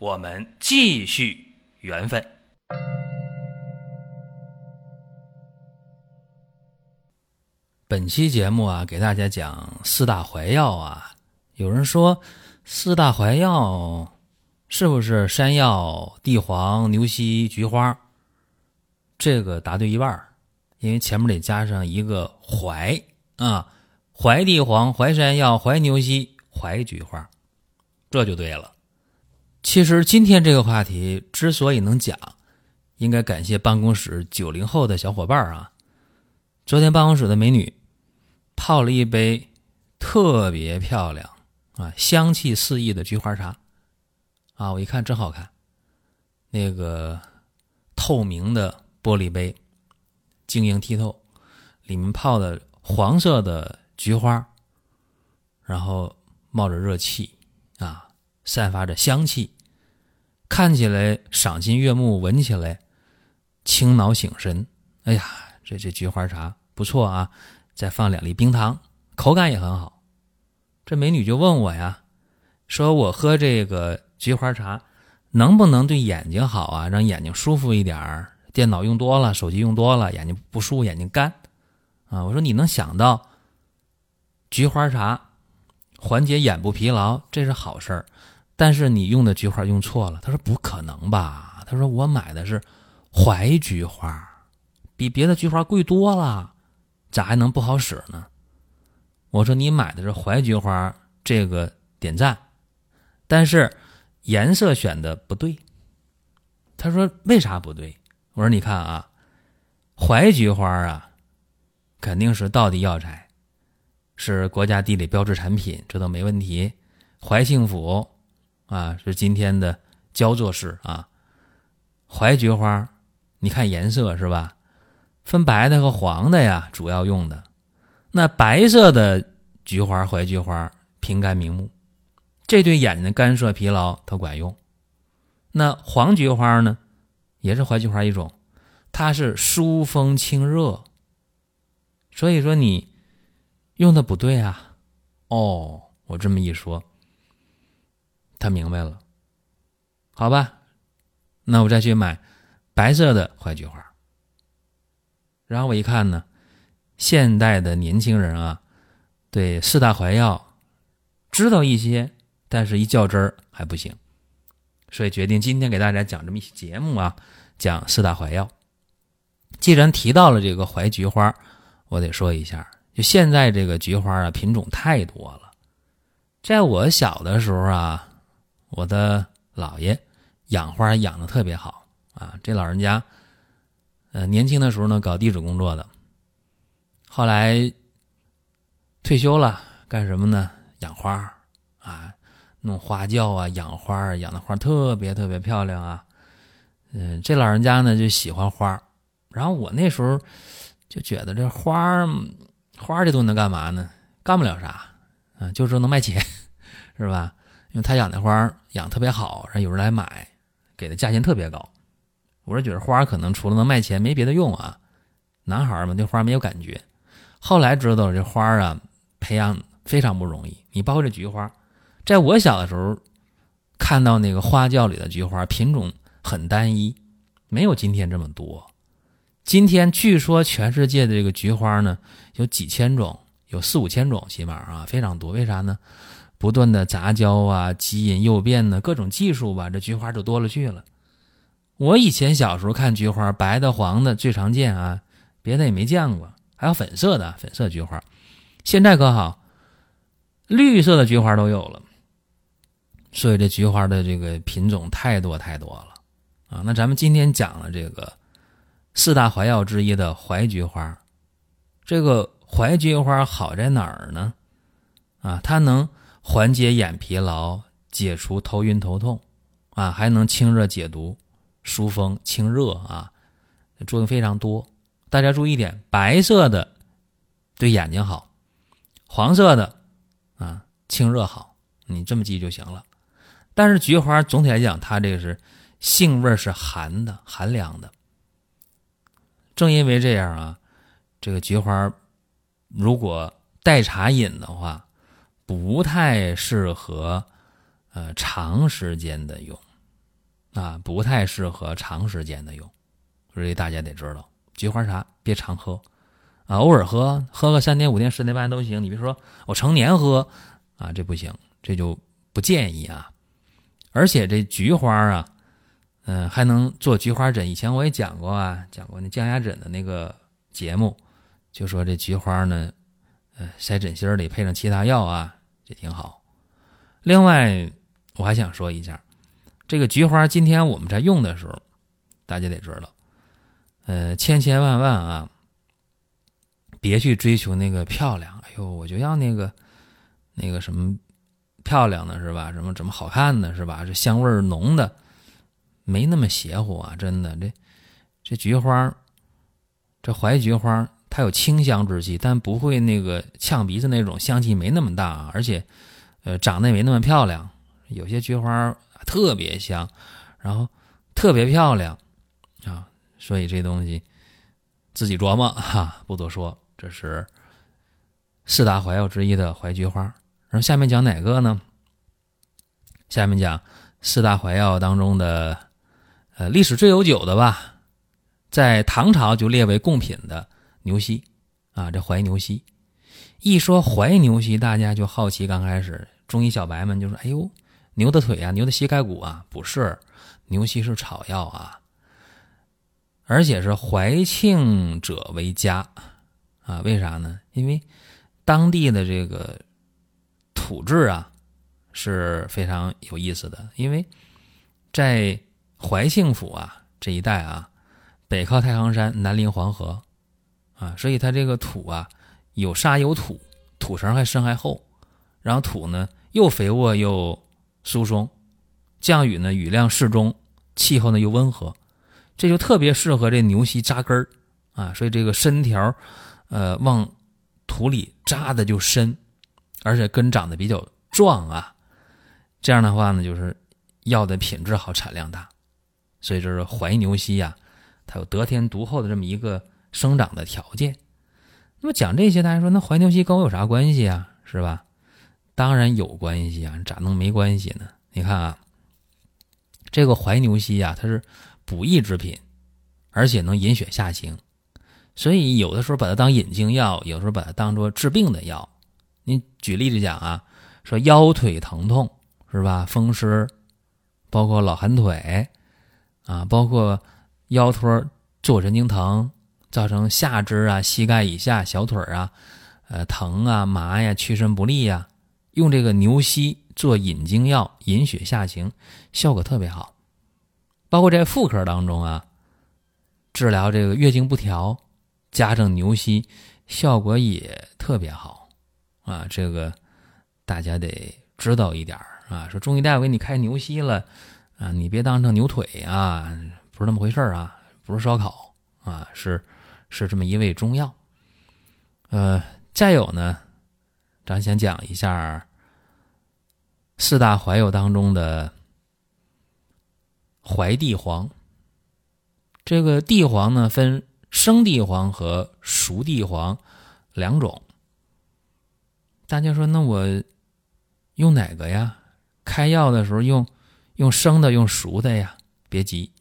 我们继续缘分。本期节目啊，给大家讲四大怀药啊。有人说四大怀药是不是山药、地黄、牛膝、菊花？这个答对一半，因为前面得加上一个怀啊，怀地黄、怀山药、怀牛膝、怀菊花，这就对了。其实今天这个话题之所以能讲，应该感谢办公室九零后的小伙伴啊。昨天办公室的美女泡了一杯特别漂亮啊、香气四溢的菊花茶啊，我一看真好看，那个透明的玻璃杯，晶莹剔透，里面泡的黄色的菊花，然后冒着热气啊。散发着香气，看起来赏心悦目，闻起来清脑醒神。哎呀，这这菊花茶不错啊！再放两粒冰糖，口感也很好。这美女就问我呀，说我喝这个菊花茶能不能对眼睛好啊？让眼睛舒服一点儿。电脑用多了，手机用多了，眼睛不舒服，眼睛干啊。我说你能想到菊花茶缓解眼部疲劳，这是好事儿。但是你用的菊花用错了，他说不可能吧？他说我买的是怀菊花，比别的菊花贵多了，咋还能不好使呢？我说你买的是怀菊花，这个点赞，但是颜色选的不对。他说为啥不对？我说你看啊，怀菊花啊，肯定是道地药材，是国家地理标志产品，这都没问题。怀幸福。啊，是今天的焦作市啊。怀菊花，你看颜色是吧？分白的和黄的呀，主要用的。那白色的菊花，怀菊花平肝明目，这对眼睛干涩疲劳它管用。那黄菊花呢，也是怀菊花一种，它是疏风清热。所以说你用的不对啊。哦，我这么一说。他明白了，好吧，那我再去买白色的怀菊花。然后我一看呢，现代的年轻人啊，对四大怀药知道一些，但是一较真儿还不行，所以决定今天给大家讲这么一期节目啊，讲四大怀药。既然提到了这个怀菊花，我得说一下，就现在这个菊花啊，品种太多了，在我小的时候啊。我的姥爷养花养的特别好啊，这老人家，呃，年轻的时候呢搞地质工作的，后来退休了，干什么呢？养花啊，弄花轿啊，养花，养的花特别特别漂亮啊。嗯，这老人家呢就喜欢花，然后我那时候就觉得这花花这东西能干嘛呢？干不了啥啊，就说能卖钱，是吧？因为他养的花养特别好，然后有人来买，给的价钱特别高。我是觉得花可能除了能卖钱没别的用啊。男孩嘛，对花没有感觉。后来知道这花啊，培养非常不容易。你包括这菊花，在我小的时候看到那个花轿里的菊花品种很单一，没有今天这么多。今天据说全世界的这个菊花呢有几千种，有四五千种，起码啊非常多。为啥呢？不断的杂交啊，基因诱变呢，各种技术吧，这菊花就多了去了。我以前小时候看菊花，白的、黄的最常见啊，别的也没见过。还有粉色的，粉色菊花。现在可好，绿色的菊花都有了。所以这菊花的这个品种太多太多了啊。那咱们今天讲了这个四大怀药之一的怀菊花，这个怀菊花好在哪儿呢？啊，它能。缓解眼疲劳，解除头晕头痛，啊，还能清热解毒，疏风清热啊，作用非常多。大家注意点，白色的对眼睛好，黄色的啊清热好，你这么记就行了。但是菊花总体来讲，它这个是性味是寒的、寒凉的。正因为这样啊，这个菊花如果代茶饮的话，不太适合呃长时间的用啊，不太适合长时间的用，所以大家得知道，菊花茶别常喝啊，偶尔喝，喝个三天、五天、十天半都行。你别说我成年喝啊，这不行，这就不建议啊。而且这菊花啊，嗯，还能做菊花枕。以前我也讲过啊，讲过那降压枕的那个节目，就说这菊花呢，呃，塞枕芯里配上其他药啊，也挺好。另外，我还想说一下，这个菊花今天我们在用的时候，大家得知道，呃，千千万万啊，别去追求那个漂亮。哎呦，我就要那个那个什么。漂亮的是吧？什么怎么好看的是吧？这香味浓的，没那么邪乎啊！真的，这这菊花，这怀菊花，它有清香之气，但不会那个呛鼻子那种香气没那么大，而且，呃，长得也没那么漂亮。有些菊花特别香，然后特别漂亮啊，所以这东西自己琢磨哈，不多说。这是四大怀药之一的怀菊花。然后下面讲哪个呢？下面讲四大怀药当中的，呃，历史最悠久的吧，在唐朝就列为贡品的牛膝啊，这怀牛膝。一说怀牛膝，大家就好奇，刚开始中医小白们就说：“哎呦，牛的腿啊，牛的膝盖骨啊，不是，牛膝是草药啊，而且是怀庆者为佳啊，为啥呢？因为当地的这个。”土质啊是非常有意思的，因为在怀庆府啊这一带啊，北靠太行山，南临黄河啊，所以它这个土啊有沙有土，土层还深还厚，然后土呢又肥沃又疏松，降雨呢雨量适中，气候呢又温和，这就特别适合这牛膝扎根儿啊，所以这个身条呃往土里扎的就深。而且根长得比较壮啊，这样的话呢，就是药的品质好，产量大，所以就是怀牛膝呀，它有得天独厚的这么一个生长的条件。那么讲这些，大家说那怀牛膝跟我有啥关系啊？是吧？当然有关系啊，咋能没关系呢？你看啊，这个怀牛膝呀，它是补益之品，而且能引血下行，所以有的时候把它当引经药，有时候把它当做治病的药。你举例子讲啊，说腰腿疼痛是吧？风湿，包括老寒腿啊，包括腰托坐神经疼，造成下肢啊、膝盖以下、小腿啊，呃疼啊、麻呀、屈伸不利呀，用这个牛膝做引经药，引血下行，效果特别好。包括在妇科当中啊，治疗这个月经不调，加上牛膝，效果也特别好。啊，这个大家得知道一点啊。说中医大夫给你开牛膝了，啊，你别当成牛腿啊，不是那么回事啊，不是烧烤啊，是是这么一味中药。呃，再有呢，咱先讲一下四大怀药当中的怀地黄。这个地黄呢，分生地黄和熟地黄两种。大家说，那我用哪个呀？开药的时候用用生的，用熟的呀？别急，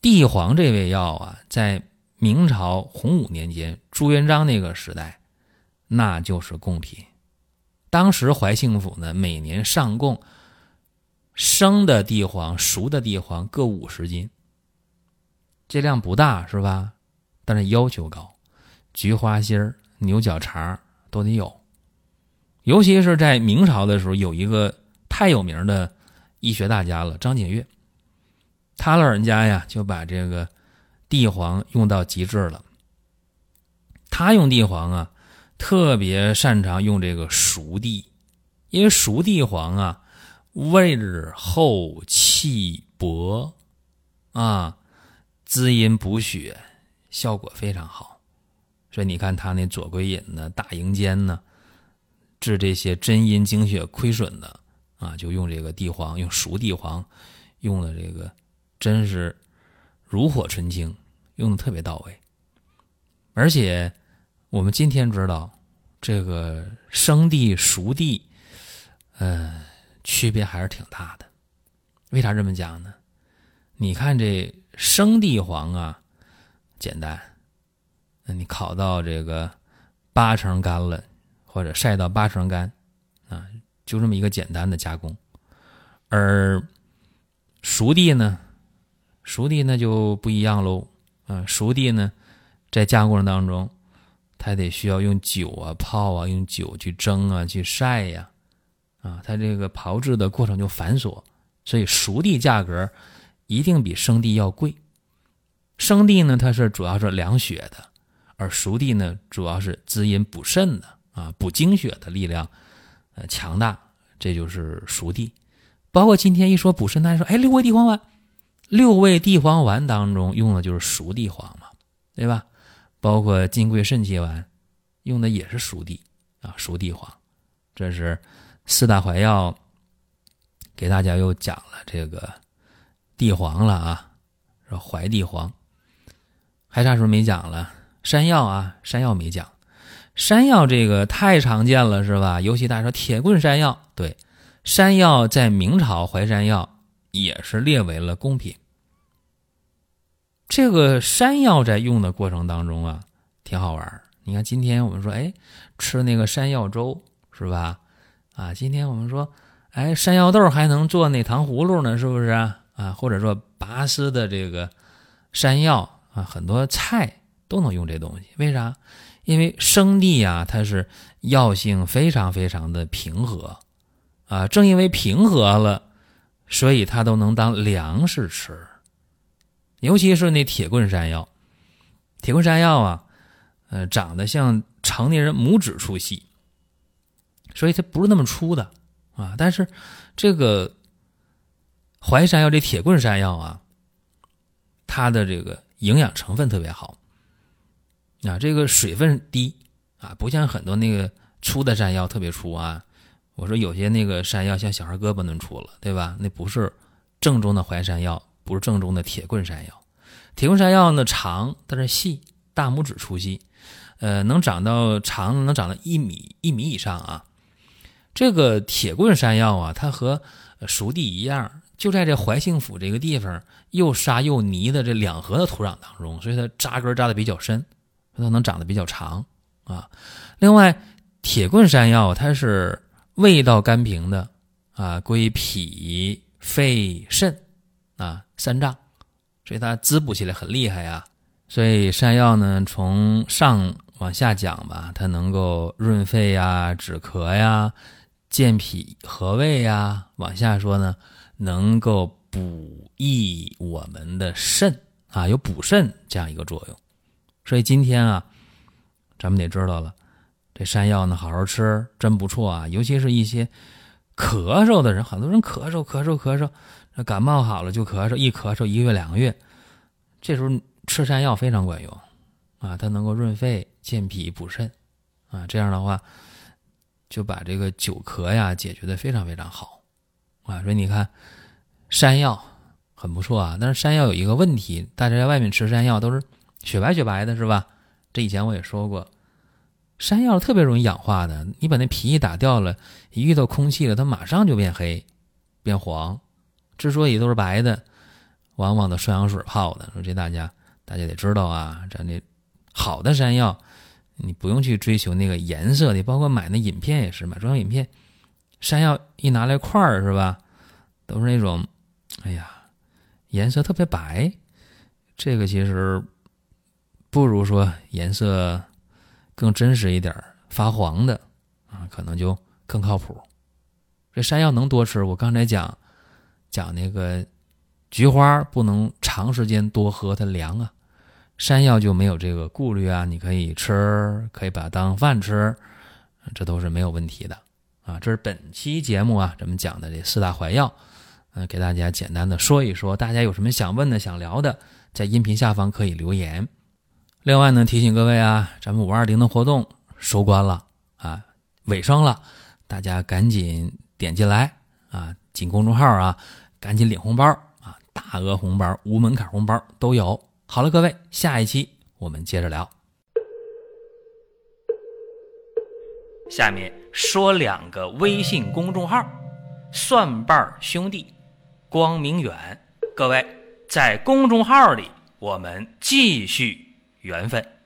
地黄这味药啊，在明朝洪武年间朱元璋那个时代，那就是贡品。当时怀庆府呢，每年上贡生的地黄、熟的地黄各五十斤，这量不大是吧？但是要求高，菊花心儿、牛角茬都得有。尤其是在明朝的时候，有一个太有名的医学大家了，张景岳。他老人家呀，就把这个地黄用到极致了。他用地黄啊，特别擅长用这个熟地，因为熟地黄啊，味儿厚气薄，啊，滋阴补血，效果非常好。所以你看他那左归隐呢、大营坚呢，治这些真阴精血亏损的啊，就用这个地黄，用熟地黄，用的这个真是炉火纯青，用的特别到位。而且我们今天知道，这个生地、熟地，呃，区别还是挺大的。为啥这么讲呢？你看这生地黄啊，简单。那你烤到这个八成干了，或者晒到八成干，啊，就这么一个简单的加工。而熟地呢，熟地那就不一样喽。啊，熟地呢，在加工过程当中，它得需要用酒啊泡啊，用酒去蒸啊，去晒呀，啊，它这个炮制的过程就繁琐，所以熟地价格一定比生地要贵。生地呢，它是主要是凉血的。而熟地呢，主要是滋阴补肾的啊，补精血的力量，呃，强大，这就是熟地。包括今天一说补肾，大家说，哎，六味地黄丸，六味地黄丸当中用的就是熟地黄嘛，对吧？包括金匮肾气丸，用的也是熟地啊，熟地黄。这是四大怀药，给大家又讲了这个地黄了啊，说怀地黄，还啥时候没讲了？山药啊，山药没讲，山药这个太常见了，是吧？尤其大家说铁棍山药，对，山药在明朝淮山药也是列为了贡品。这个山药在用的过程当中啊，挺好玩你看今天我们说，哎，吃那个山药粥是吧？啊，今天我们说，哎，山药豆还能做那糖葫芦呢，是不是啊？啊，或者说拔丝的这个山药啊，很多菜。都能用这东西，为啥？因为生地啊，它是药性非常非常的平和，啊，正因为平和了，所以它都能当粮食吃。尤其是那铁棍山药，铁棍山药啊，呃，长得像成年人拇指粗细，所以它不是那么粗的啊。但是这个淮山药这铁棍山药啊，它的这个营养成分特别好。啊，这个水分低啊，不像很多那个粗的山药特别粗啊。我说有些那个山药像小孩胳膊那么粗了，对吧？那不是正宗的淮山药，不是正宗的铁棍山药。铁棍山药呢长，但是细，大拇指粗细，呃，能长到长能长到一米一米以上啊。这个铁棍山药啊，它和熟地一样，就在这怀兴府这个地方又沙又泥的这两河的土壤当中，所以它扎根扎的比较深。它能长得比较长啊。另外，铁棍山药它是味道甘平的啊，归脾、肺、肾啊三脏，所以它滋补起来很厉害呀。所以山药呢，从上往下讲吧，它能够润肺呀、止咳呀、健脾和胃呀；往下说呢，能够补益我们的肾啊，有补肾这样一个作用。所以今天啊，咱们得知道了，这山药呢，好好吃真不错啊。尤其是一些咳嗽的人，很多人咳嗽咳嗽咳嗽，那感冒好了就咳嗽，一咳嗽一个月两个月，这时候吃山药非常管用啊，它能够润肺、健脾、补肾啊。这样的话，就把这个久咳呀解决的非常非常好啊。所以你看，山药很不错啊，但是山药有一个问题，大家在外面吃山药都是。雪白雪白的是吧？这以前我也说过，山药特别容易氧化的。你把那皮一打掉了，一遇到空气了，它马上就变黑、变黄。之所以都是白的，往往的双氧水泡的。说这大家大家得知道啊，咱这好的山药，你不用去追求那个颜色的，包括买那饮片也是，买中药饮片，山药一拿来块儿是吧，都是那种，哎呀，颜色特别白。这个其实。不如说颜色更真实一点发黄的啊，可能就更靠谱。这山药能多吃？我刚才讲讲那个菊花不能长时间多喝，它凉啊。山药就没有这个顾虑啊，你可以吃，可以把它当饭吃，这都是没有问题的啊。这是本期节目啊，咱们讲的这四大怀药，呃，给大家简单的说一说。大家有什么想问的、想聊的，在音频下方可以留言。另外呢，提醒各位啊，咱们五二零的活动收官了啊，尾声了，大家赶紧点进来啊，进公众号啊，赶紧领红包啊，大额红包、无门槛红包都有。好了，各位，下一期我们接着聊。下面说两个微信公众号：蒜瓣兄弟、光明远。各位在公众号里，我们继续。缘分。